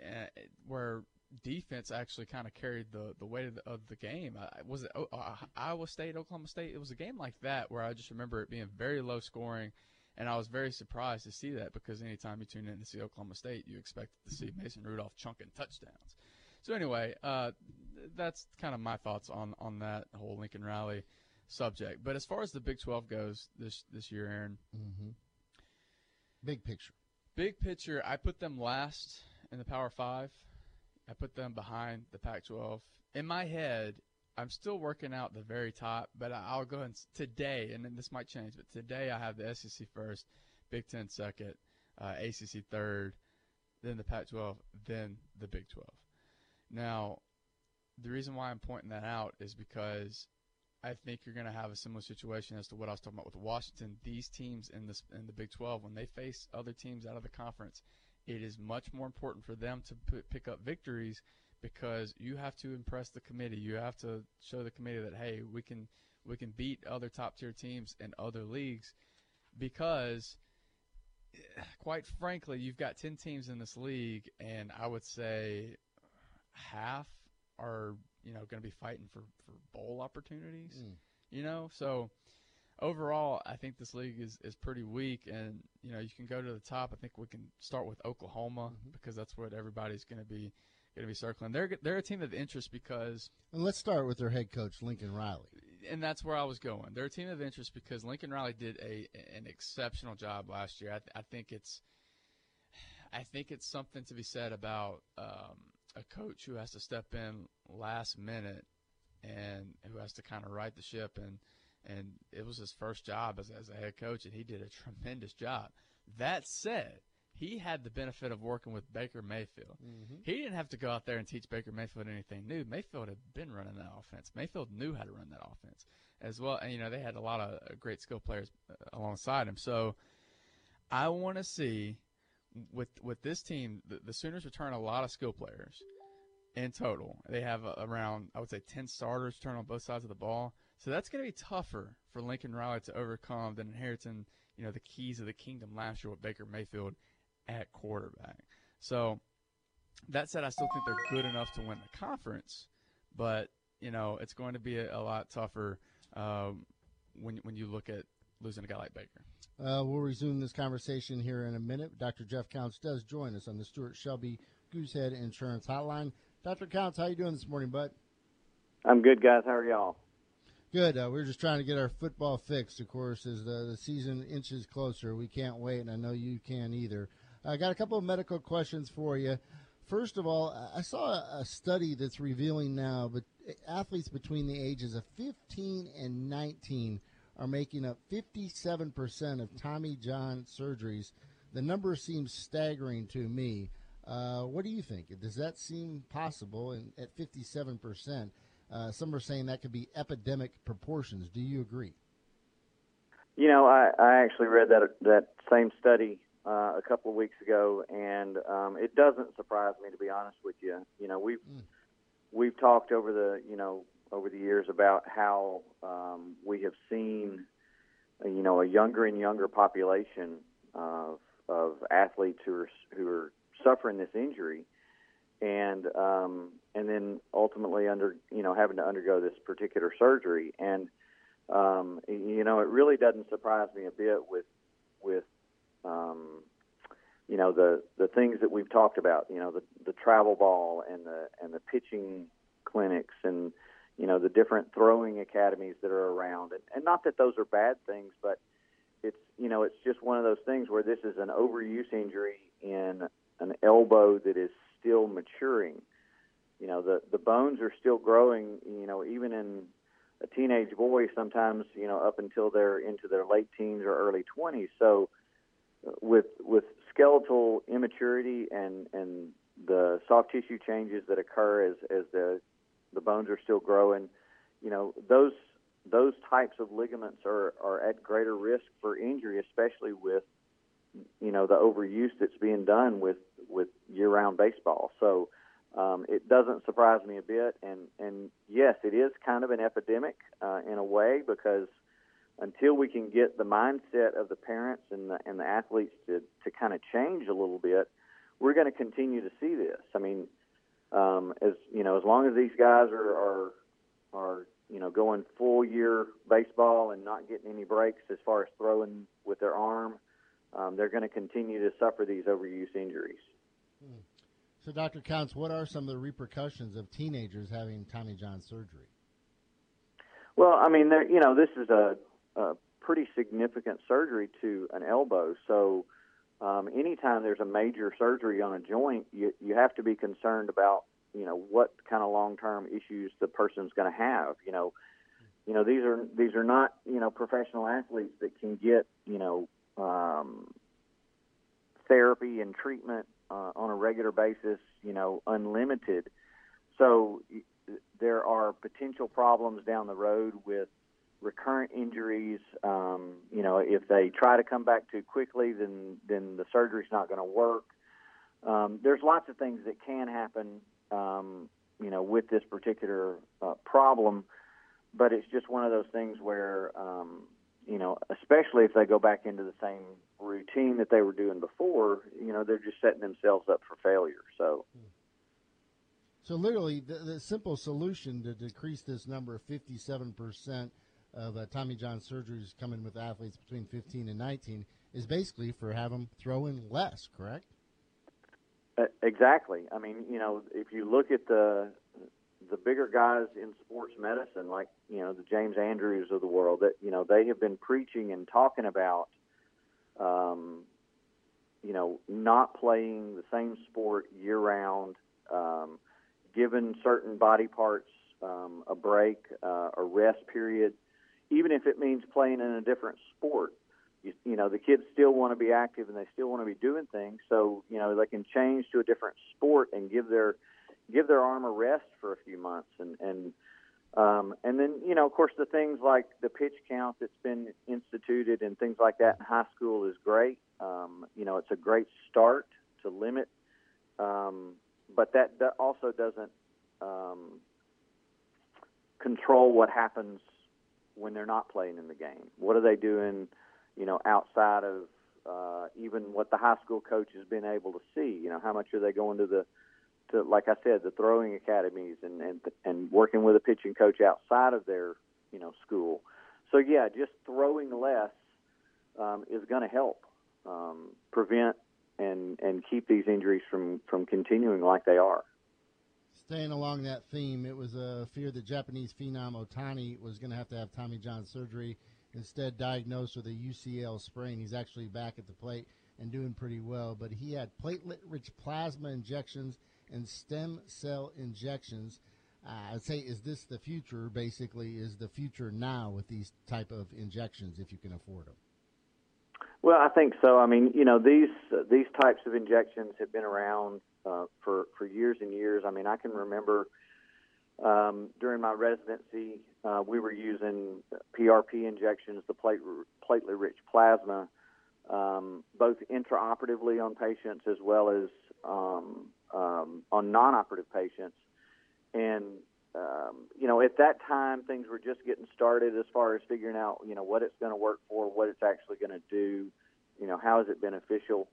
uh, where defense actually kind of carried the, the weight of the, of the game. Uh, was it uh, Iowa State, Oklahoma State? It was a game like that where I just remember it being very low scoring, and I was very surprised to see that because anytime you tune in to see Oklahoma State, you expect to see Mason Rudolph chunking touchdowns. So anyway, uh, that's kind of my thoughts on on that whole Lincoln Riley subject. But as far as the Big 12 goes this this year, Aaron, mm-hmm. big picture. Big picture. I put them last in the Power Five. I put them behind the Pac-12. In my head, I'm still working out the very top, but I'll go and today, and then this might change, but today I have the SEC first, Big Ten second, uh, ACC third, then the Pac-12, then the Big 12. Now, the reason why I'm pointing that out is because I think you're going to have a similar situation as to what I was talking about with Washington. These teams in this in the Big 12, when they face other teams out of the conference, it is much more important for them to put, pick up victories because you have to impress the committee. You have to show the committee that hey, we can we can beat other top tier teams in other leagues because eh, quite frankly, you've got 10 teams in this league and I would say half are you know going to be fighting for for bowl opportunities. Mm. You know, so overall, I think this league is is pretty weak, and you know you can go to the top. I think we can start with Oklahoma mm-hmm. because that's what everybody's going to be going to be circling. They're they're a team of interest because. And let's start with their head coach Lincoln Riley. And that's where I was going. They're a team of interest because Lincoln Riley did a an exceptional job last year. I, th- I think it's I think it's something to be said about um, a coach who has to step in last minute and who has to kind of right the ship and and it was his first job as, as a head coach and he did a tremendous job. That said, he had the benefit of working with Baker Mayfield. Mm-hmm. He didn't have to go out there and teach Baker Mayfield anything new. Mayfield had been running that offense. Mayfield knew how to run that offense as well. And, you know, they had a lot of uh, great skill players uh, alongside him. So I want to see with with this team, the, the Sooners return a lot of skill players in total. They have around, I would say, 10 starters return on both sides of the ball. So that's going to be tougher for Lincoln Riley to overcome than inheriting, you know, the keys of the kingdom last year with Baker Mayfield at quarterback. So that said, I still think they're good enough to win the conference, but you know, it's going to be a, a lot tougher um, when when you look at losing a guy like Baker. Uh, we'll resume this conversation here in a minute. Dr. Jeff Counts does join us on the Stuart Shelby Goosehead Insurance Hotline. Dr. Counts, how you doing this morning, bud? I'm good, guys. How are y'all? Good. Uh, we're just trying to get our football fixed, of course, as the, the season inches closer. We can't wait, and I know you can either. I got a couple of medical questions for you. First of all, I saw a study that's revealing now, but athletes between the ages of 15 and 19 are making up 57% of Tommy John surgeries. The number seems staggering to me. Uh, what do you think? Does that seem possible? And at 57%, uh, some are saying that could be epidemic proportions. Do you agree? You know, I, I actually read that that same study uh, a couple of weeks ago, and um, it doesn't surprise me to be honest with you. You know, we've mm. we've talked over the you know over the years about how um, we have seen you know a younger and younger population of of athletes who are who are suffering this injury, and um, and then ultimately under you know having to undergo this particular surgery. And um, you know it really doesn't surprise me a bit with with um, you know the the things that we've talked about you know the the travel ball and the and the pitching clinics and you know the different throwing academies that are around and, and not that those are bad things but it's you know it's just one of those things where this is an overuse injury in an elbow that is still maturing. You know, the the bones are still growing. You know, even in a teenage boy, sometimes you know up until they're into their late teens or early twenties. So, uh, with with skeletal immaturity and and the soft tissue changes that occur as as the the bones are still growing, you know those those types of ligaments are are at greater risk for injury, especially with you know the overuse that's being done with with year-round baseball. So um, it doesn't surprise me a bit. And and yes, it is kind of an epidemic uh, in a way because until we can get the mindset of the parents and the and the athletes to to kind of change a little bit, we're going to continue to see this. I mean, um, as you know, as long as these guys are are are you know going full year baseball and not getting any breaks as far as throwing with their arm um, they're going to continue to suffer these overuse injuries. Hmm. So, Dr. Counts, what are some of the repercussions of teenagers having Tommy John surgery? Well, I mean, you know, this is a, a pretty significant surgery to an elbow. So, um, anytime there's a major surgery on a joint, you, you have to be concerned about, you know, what kind of long-term issues the person's going to have. You know, you know these are these are not you know professional athletes that can get you know um, therapy and treatment uh, on a regular basis, you know, unlimited. So there are potential problems down the road with recurrent injuries. Um, you know, if they try to come back too quickly, then then the surgery's not going to work. Um, there's lots of things that can happen, um, you know, with this particular uh, problem, but it's just one of those things where um, you know, especially if they go back into the same routine that they were doing before, you know, they're just setting themselves up for failure. So, so literally, the, the simple solution to decrease this number of 57% of uh, Tommy John surgeries coming with athletes between 15 and 19 is basically for have them throw in less, correct? Exactly. I mean, you know, if you look at the the bigger guys in sports medicine, like you know the James Andrews of the world, that you know they have been preaching and talking about, um, you know, not playing the same sport year round, um, giving certain body parts um, a break, uh, a rest period, even if it means playing in a different sport. You, you know, the kids still want to be active and they still want to be doing things, so you know they can change to a different sport and give their give their arm a rest for a few months and and um, and then you know of course the things like the pitch count that's been instituted and things like that in high school is great um, you know it's a great start to limit um, but that, that also doesn't um, control what happens when they're not playing in the game what are they doing you know outside of uh, even what the high school coach has been able to see you know how much are they going to the to, like I said, the throwing academies and and and working with a pitching coach outside of their you know school. So yeah, just throwing less um, is going to help um, prevent and and keep these injuries from from continuing like they are. Staying along that theme, it was a fear that Japanese phenom Ohtani was going to have to have Tommy John surgery. Instead, diagnosed with a UCL sprain. He's actually back at the plate and doing pretty well. But he had platelet-rich plasma injections and stem cell injections. Uh, I'd say, is this the future? Basically, is the future now with these type of injections if you can afford them? Well, I think so. I mean, you know, these these types of injections have been around uh, for for years and years. I mean, I can remember um, during my residency, uh, we were using PRP injections, the plate, platelet-rich plasma, um, both intraoperatively on patients as well as um, um, on non-operative patients. And um, you know, at that time, things were just getting started as far as figuring out, you know, what it's going to work for, what it's actually going to do, you know, how is it beneficial.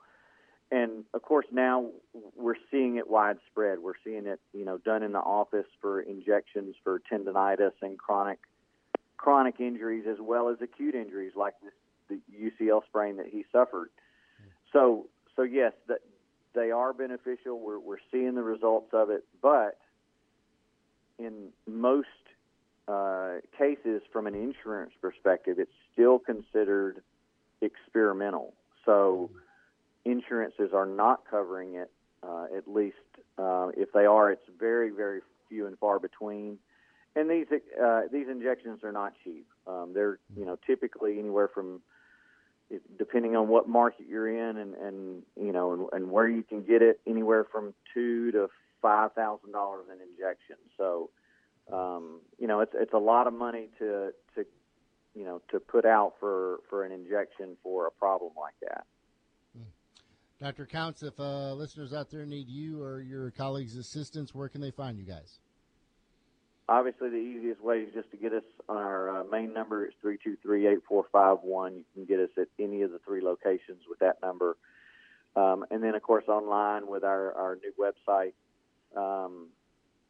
And of course, now we're seeing it widespread. We're seeing it, you know, done in the office for injections for tendonitis and chronic chronic injuries as well as acute injuries like this the UCL sprain that he suffered. So, so yes, that they are beneficial. We're we're seeing the results of it, but in most uh, cases, from an insurance perspective, it's still considered experimental. So insurances are not covering it. Uh, at least uh, if they are, it's very, very few and far between. And these uh, these injections are not cheap. Um, they're you know typically anywhere from depending on what market you're in and, and you know and, and where you can get it anywhere from two to five thousand dollars an injection. So, um, you know, it's it's a lot of money to to you know to put out for for an injection for a problem like that. Dr. Counts, if uh, listeners out there need you or your colleagues' assistance, where can they find you guys? Obviously, the easiest way is just to get us on our uh, main number. It's three two three eight four five one. You can get us at any of the three locations with that number, um, and then of course online with our our new website. Um,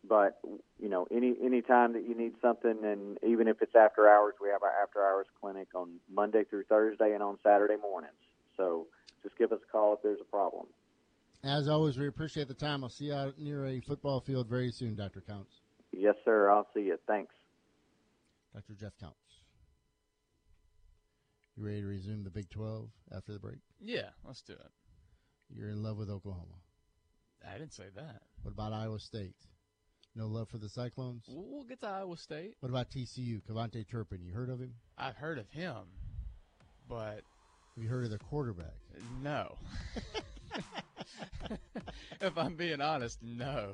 but you know, any any time that you need something, and even if it's after hours, we have our after hours clinic on Monday through Thursday and on Saturday mornings. So just give us a call if there's a problem. As always, we appreciate the time. I'll see you out near a football field very soon, Dr. Counts. Yes, sir. I'll see you. Thanks. Dr. Jeff Counts. You ready to resume the Big 12 after the break? Yeah, let's do it. You're in love with Oklahoma. I didn't say that. What about Iowa State? No love for the Cyclones? We'll get to Iowa State. What about TCU? KaVontae Turpin. You heard of him? I've heard of him, but have you heard of the quarterback? No. [laughs] if I'm being honest, no.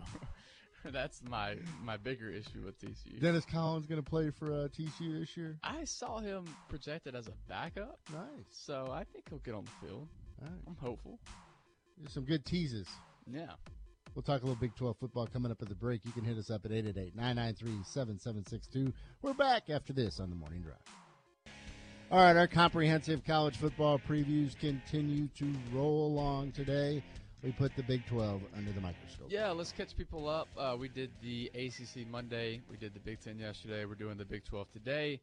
[laughs] That's my my bigger issue with TCU. Dennis Collins going to play for uh, TCU this year. I saw him projected as a backup. Nice. So I think he'll get on the field. I'm hopeful. There's some good teases. Yeah. We'll talk a little Big 12 football coming up at the break. You can hit us up at 888 993 7762. We're back after this on the morning drive. All right, our comprehensive college football previews continue to roll along today. We put the Big 12 under the microscope. Yeah, let's catch people up. Uh, we did the ACC Monday. We did the Big 10 yesterday. We're doing the Big 12 today.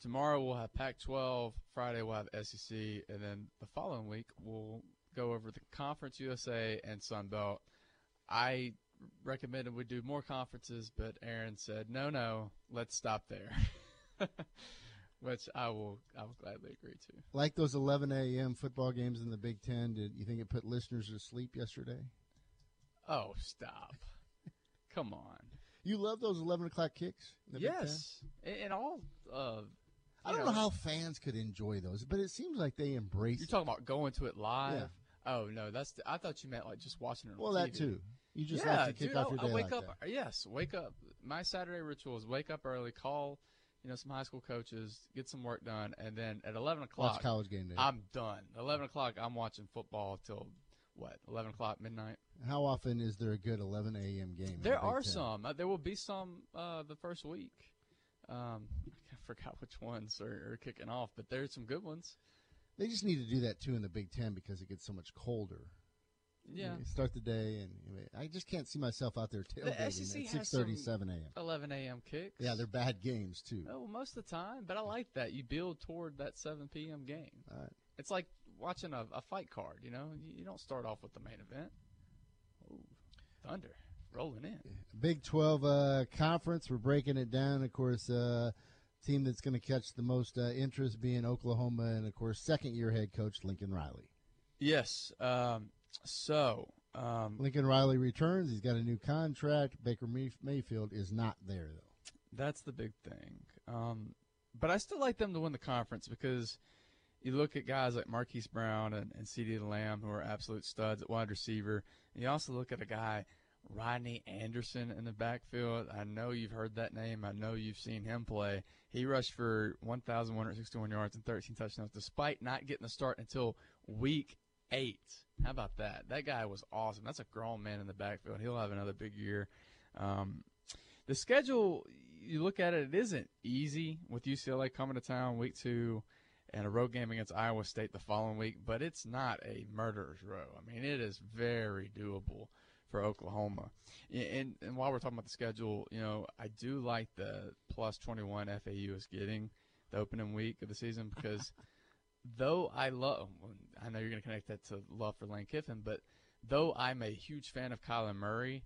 Tomorrow we'll have Pac 12. Friday we'll have SEC. And then the following week we'll go over the Conference USA and Sun Belt. I recommended we do more conferences, but Aaron said, no, no, let's stop there. [laughs] which I will I will gladly agree to. Like those 11 a.m. football games in the Big Ten, did you think it put listeners to sleep yesterday? Oh, stop! [laughs] Come on. You love those 11 o'clock kicks? yes, and all. Uh, I don't know, know, how fans could enjoy those, but it seems like they embrace. You're talking about going to it live. Yeah. Oh no, that's. The, I thought you meant like just watching it. well, TV. that too. You just yeah, like to kick dude, off your I, day I wake like up. that. Yes, wake up. My Saturday ritual is wake up early, call you know, some high school coaches, get some work done, and then at 11 o'clock, Watch college game day. I'm done. 11 o'clock, I'm watching football till what? 11 o'clock midnight. How often is there a good 11 a.m. game? There are some. Uh, there will be some uh, the first week. Um, I forgot which ones are, are kicking off, but there's some good ones. They just need to do that too in the Big Ten because it gets so much colder. Yeah. Start the day, and I just can't see myself out there tailgating at six thirty, seven a.m. Eleven a.m. kicks. Yeah, they're bad games too. Oh, most of the time, but I like that. You build toward that seven p.m. game. All right. It's like watching a, a fight card. You know, you, you, don't start off with the main event. Ooh, thunder rolling in. Big Twelve uh, conference. We're breaking it down. Of course, uh, team that's going to catch the most uh, interest being Oklahoma, and of course, second year head coach Lincoln Riley. Yes. Um, so Um, Lincoln Riley returns. He's got a new contract. Baker Mayfield is not there though. That's the big thing. Um, but I still like them to win the conference because you look at guys like Marquise Brown and, and CeeDee Lamb who are absolute studs at wide receiver. And you also look at a guy Rodney Anderson in the backfield. I know you've heard that name. I know you've seen him play. He rushed for 1,161 yards and 13 touchdowns, despite not getting the start until week eight. How about that? That guy was awesome. That's a grown man in the backfield. He'll have another big year. Um, the schedule, you look at it, it isn't easy with UCLA coming to town week two and a road game against Iowa State the following week, but it's not a murderer's row. I mean, it is very doable for Oklahoma. And, and while we're talking about the schedule, you know, I do like the plus 21 FAU is getting the opening week of the season because [laughs] though I love, I know you're going to connect that to love for Lane Kiffin, but though I'm a huge fan of Kyler Murray,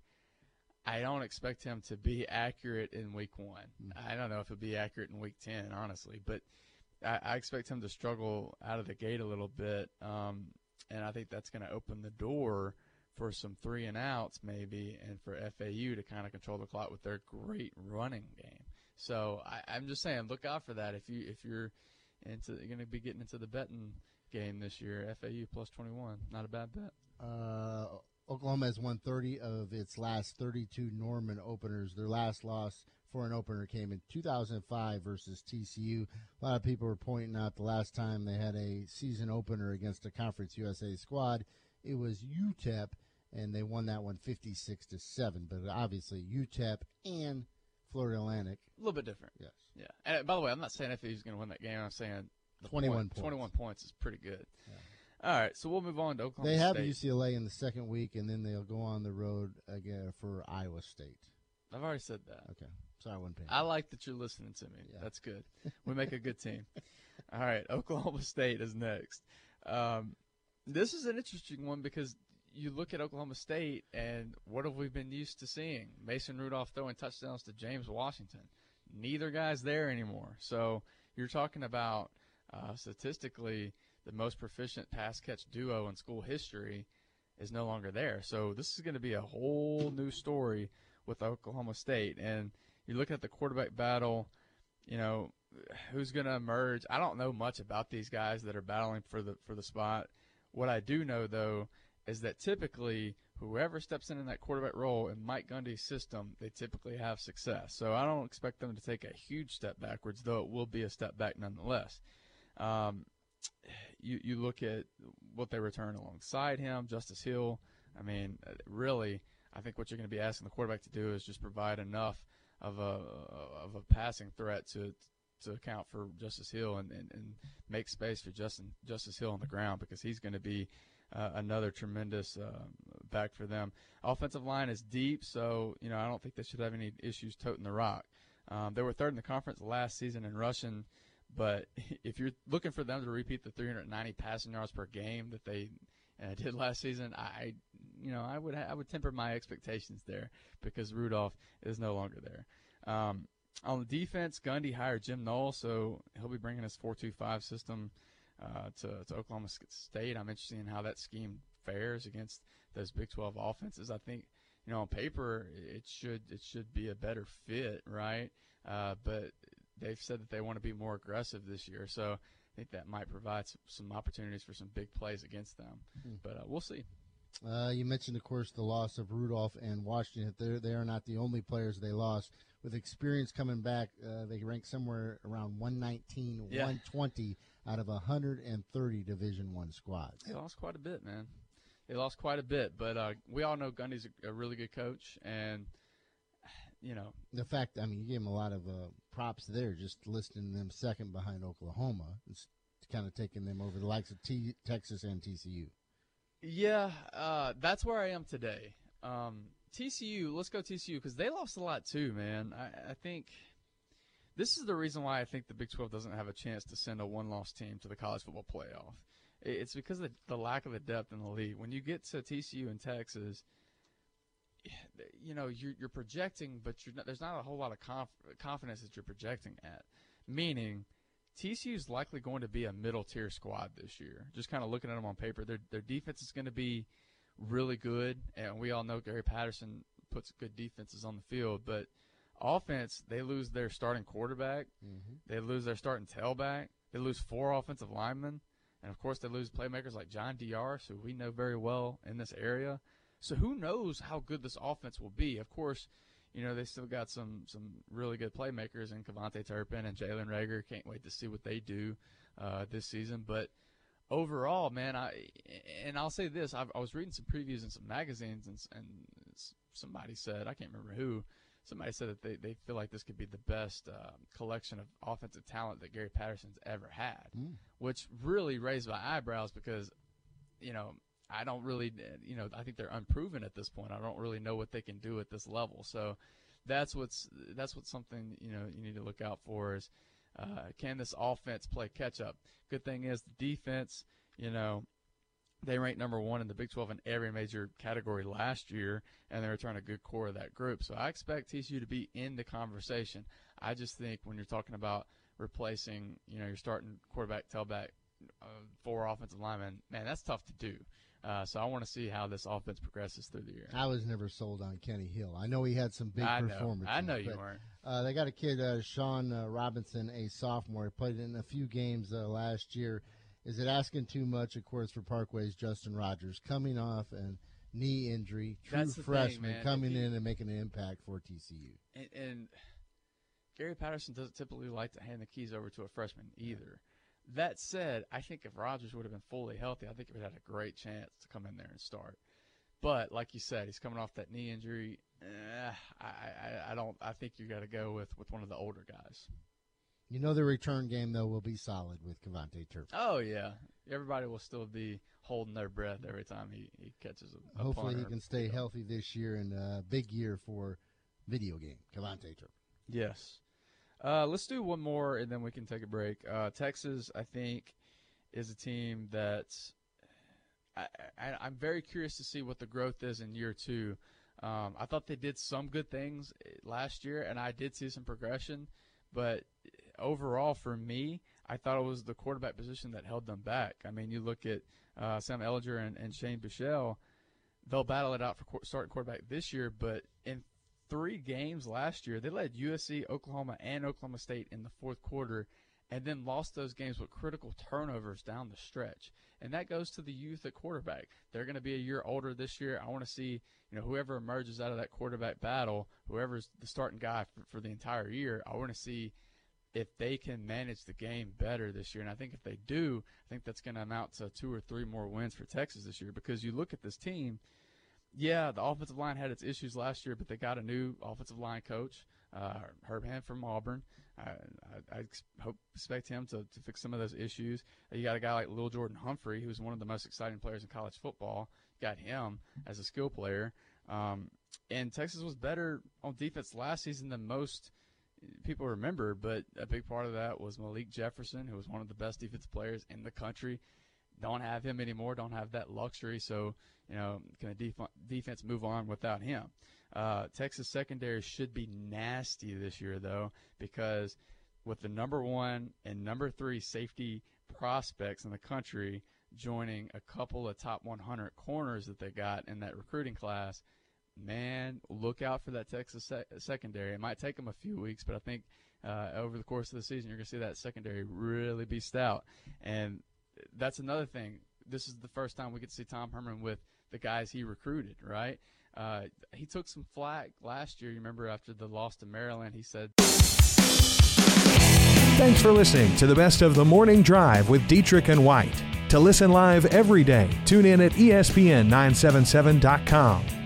I don't expect him to be accurate in week one. I don't know if he'll be accurate in week 10, honestly, but I, I expect him to struggle out of the gate a little bit. Um, and I think that's going to open the door for some three and outs maybe, and for FAU to kind of control the clock with their great running game. So I, am just saying, look out for that if you if you're into going to be getting into the betting game this year. FAU plus 21, not a bad bet. Uh, Oklahoma has won 30 of its last 32 Norman openers. Their last loss for an opener came in 2005 versus TCU. A lot of people were pointing out the last time they had a season opener against a Conference USA squad, it was UTEP and they won that one 56 to 7 but obviously UTEP and Florida Atlantic. A little bit different. Yes. Yeah. And by the way I'm not saying if he's going to win that game I'm saying 21 point, points. 21 points is pretty good. Yeah. all right so we'll move on to Oklahoma they have State. UCLA in the second week and then they'll go on the road again for Iowa State. I've already said that. Okay. Sorry I wouldn't. paying I like that you're listening to me. Yeah. that's good. We make a good team. [laughs] All right Oklahoma State is next. Um, this is an interesting one because you look at Oklahoma State and what have we been used to seeing? Mason Rudolph throwing touchdowns to James Washington. Neither guy's there anymore. So you're talking about uh, statistically the most proficient pass catch duo in school history is no longer there. So this is going to be a whole new story with Oklahoma State. And you look at the quarterback battle, you know, who's going to emerge. I don't know much about these guys that are battling for the for the spot. What I do know though is that typically whoever steps in in that quarterback role in Mike Gundy's system, they typically have success. So I don't expect them to take a huge step backwards, though it will be a step back nonetheless. Um, you you look at what they return alongside him, Justice Hill. I mean, really, I think what you're going to be asking the quarterback to do is just provide enough of a of a passing threat to to account for Justice Hill and, and, and make space for Justin Justice Hill on the ground because he's going to be uh, another tremendous uh, back for them. Offensive line is deep, so you know I don't think they should have any issues toting the rock. Um, they were third in the conference last season in rushing, but [laughs] if you're looking for them to repeat the 390 passing yards per game that they uh, did last season, I, you know, I would I would temper my expectations there because Rudolph is no longer there. Um, on the defense, Gundy hired Jim Knowles, so he'll be bringing his 4-2-5 system uh, to, to Oklahoma State. I'm interested in how that scheme fares against those Big 12 offenses. I think, you know, on paper it should it should be a better fit, right? Uh, but they've said that they want to be more aggressive this year, so I think that might provide some, some opportunities for some big plays against them. Mm-hmm. But uh, we'll see. Uh, you mentioned, of course, the loss of Rudolph and Washington. They're, they are not the only players they lost. With experience coming back, uh, they rank somewhere around 119, yeah. 120 out of 130 Division One squads. They lost quite a bit, man. They lost quite a bit, but uh, we all know Gundy's a, a, really good coach, and you know the fact. I mean, you gave him a lot of uh, props there, just listing them second behind Oklahoma, it's kind of taking them over the likes of T- Texas and TCU. Yeah, uh, that's where I am today. Um, TCU, let's go TCU because they lost a lot too, man. I, I think this is the reason why I think the Big 12 doesn't have a chance to send a one loss team to the college football playoff. It's because of the lack of the depth in the league. When you get to TCU and Texas, you know you're, you're projecting, but you're not, there's not a whole lot of conf, confidence that you're projecting at. Meaning, TCU is likely going to be a middle tier squad this year. Just kind of looking at them on paper, their their defense is going to be really good, and we all know Gary Patterson puts good defenses on the field, but offense, they lose their starting quarterback, Mm-hmm. they lose their starting tailback, they lose four offensive linemen, and of course they lose playmakers like John Dr. who we know very well in this area. So who knows how good this offense will be? Of course, you know they still got some some really good playmakers in KaVontae Turpin and Jalen Reagor. Can't wait to see what they do uh, this season, but overall, man, I and I'll say this: I've, I was reading some previews in some magazines, and, and somebody said I can't remember who. Somebody said that they, they feel like this could be the best uh, collection of offensive talent that Gary Patterson's ever had, Mm. which really raised my eyebrows because, you know, I don't really, you know, I think they're unproven at this point. I don't really know what they can do at this level. So that's what's that's what's something you know you need to look out for is uh, can this offense play catch up? Good thing is the defense, you know, they ranked number one in the Big 12 in every major category last year, and they returned a good core of that group. So I expect TCU to be in the conversation. I just think when you're talking about replacing, you know, your starting quarterback, tailback, uh, four offensive linemen, man, that's tough to do. Uh, so I want to see how this offense progresses through the year. I was never sold on Kenny Hill. I know he had some big I know. performances. I know you but, weren't. Uh, they got a kid, uh, Shawn uh, Robinson, a sophomore. He played in a few games uh, last year. Is it asking too much, of course, for Parkway's Justin Rogers coming off and knee injury, true That's the thing, freshman coming in and making an impact for TCU? And, and Gary Patterson doesn't typically like to hand the keys over to a freshman either. That said, I think if Rogers would have been fully healthy, I think he would have had a great chance to come in there and start. But like you said, he's coming off that knee injury. Eh, I, I, I don't. I think you got to go with, with one of the older guys. You know the return game though will be solid with KaVontae Turpin. Oh yeah, everybody will still be holding their breath every time he, he catches a, a Hopefully he can stay healthy this year and a big year for video game KaVontae Turpin. Yes. Uh, let's do one more and then we can take a break. Uh, Texas, I think, is a team that I, I, I'm very curious to see what the growth is in year two. Um, I thought they did some good things eh, last year, and I did see some progression. But overall, for me, I thought it was the quarterback position that held them back. I mean, you look at uh, Sam Ehlinger and, and Shane Buechele, they'll battle it out for qu- starting quarterback this year, but in three games last year, they led USC, Oklahoma, and Oklahoma State in the fourth quarter, and then lost those games with critical turnovers down the stretch. And that goes to the youth at quarterback. They're going to be a year older this year. I want to see, you know, whoever emerges out of that quarterback battle, whoever's the starting guy for, for the entire year. I want to see if they can manage the game better this year. And I think if they do, I think that's going to amount to two or three more wins for Texas this year. Because you look at this team, yeah, the offensive line had its issues last year, but they got a new offensive line coach, uh, Herb Hand from Auburn. I, I, I hope expect him to, to fix some of those issues. You got a guy like Lil Jordan Humphrey, who's one of the most exciting players in college football. Got him as a skill player. Um, and Texas was better on defense last season than most people remember, but a big part of that was Malik Jefferson, who was one of the best defensive players in the country. Don't have him anymore. Don't have that luxury. So, you know, can the def- defense move on without him? Uh, Texas secondary should be nasty this year, though, because with the number one and number three safety prospects in the country joining a couple of top 100 corners that they got in that recruiting class, man, look out for that Texas sec- secondary. It might take them a few weeks, but I think uh, over the course of the season, you're going to see that secondary really be stout. And that's another thing. This is the first time we get to see Tom Herman with the guys he recruited, right? Uh, he took some flack last year. You remember after the loss to Maryland, he said, Thanks for listening to the best of the morning drive with Dietrich and White. To listen live every day, tune in at E ESPN977.com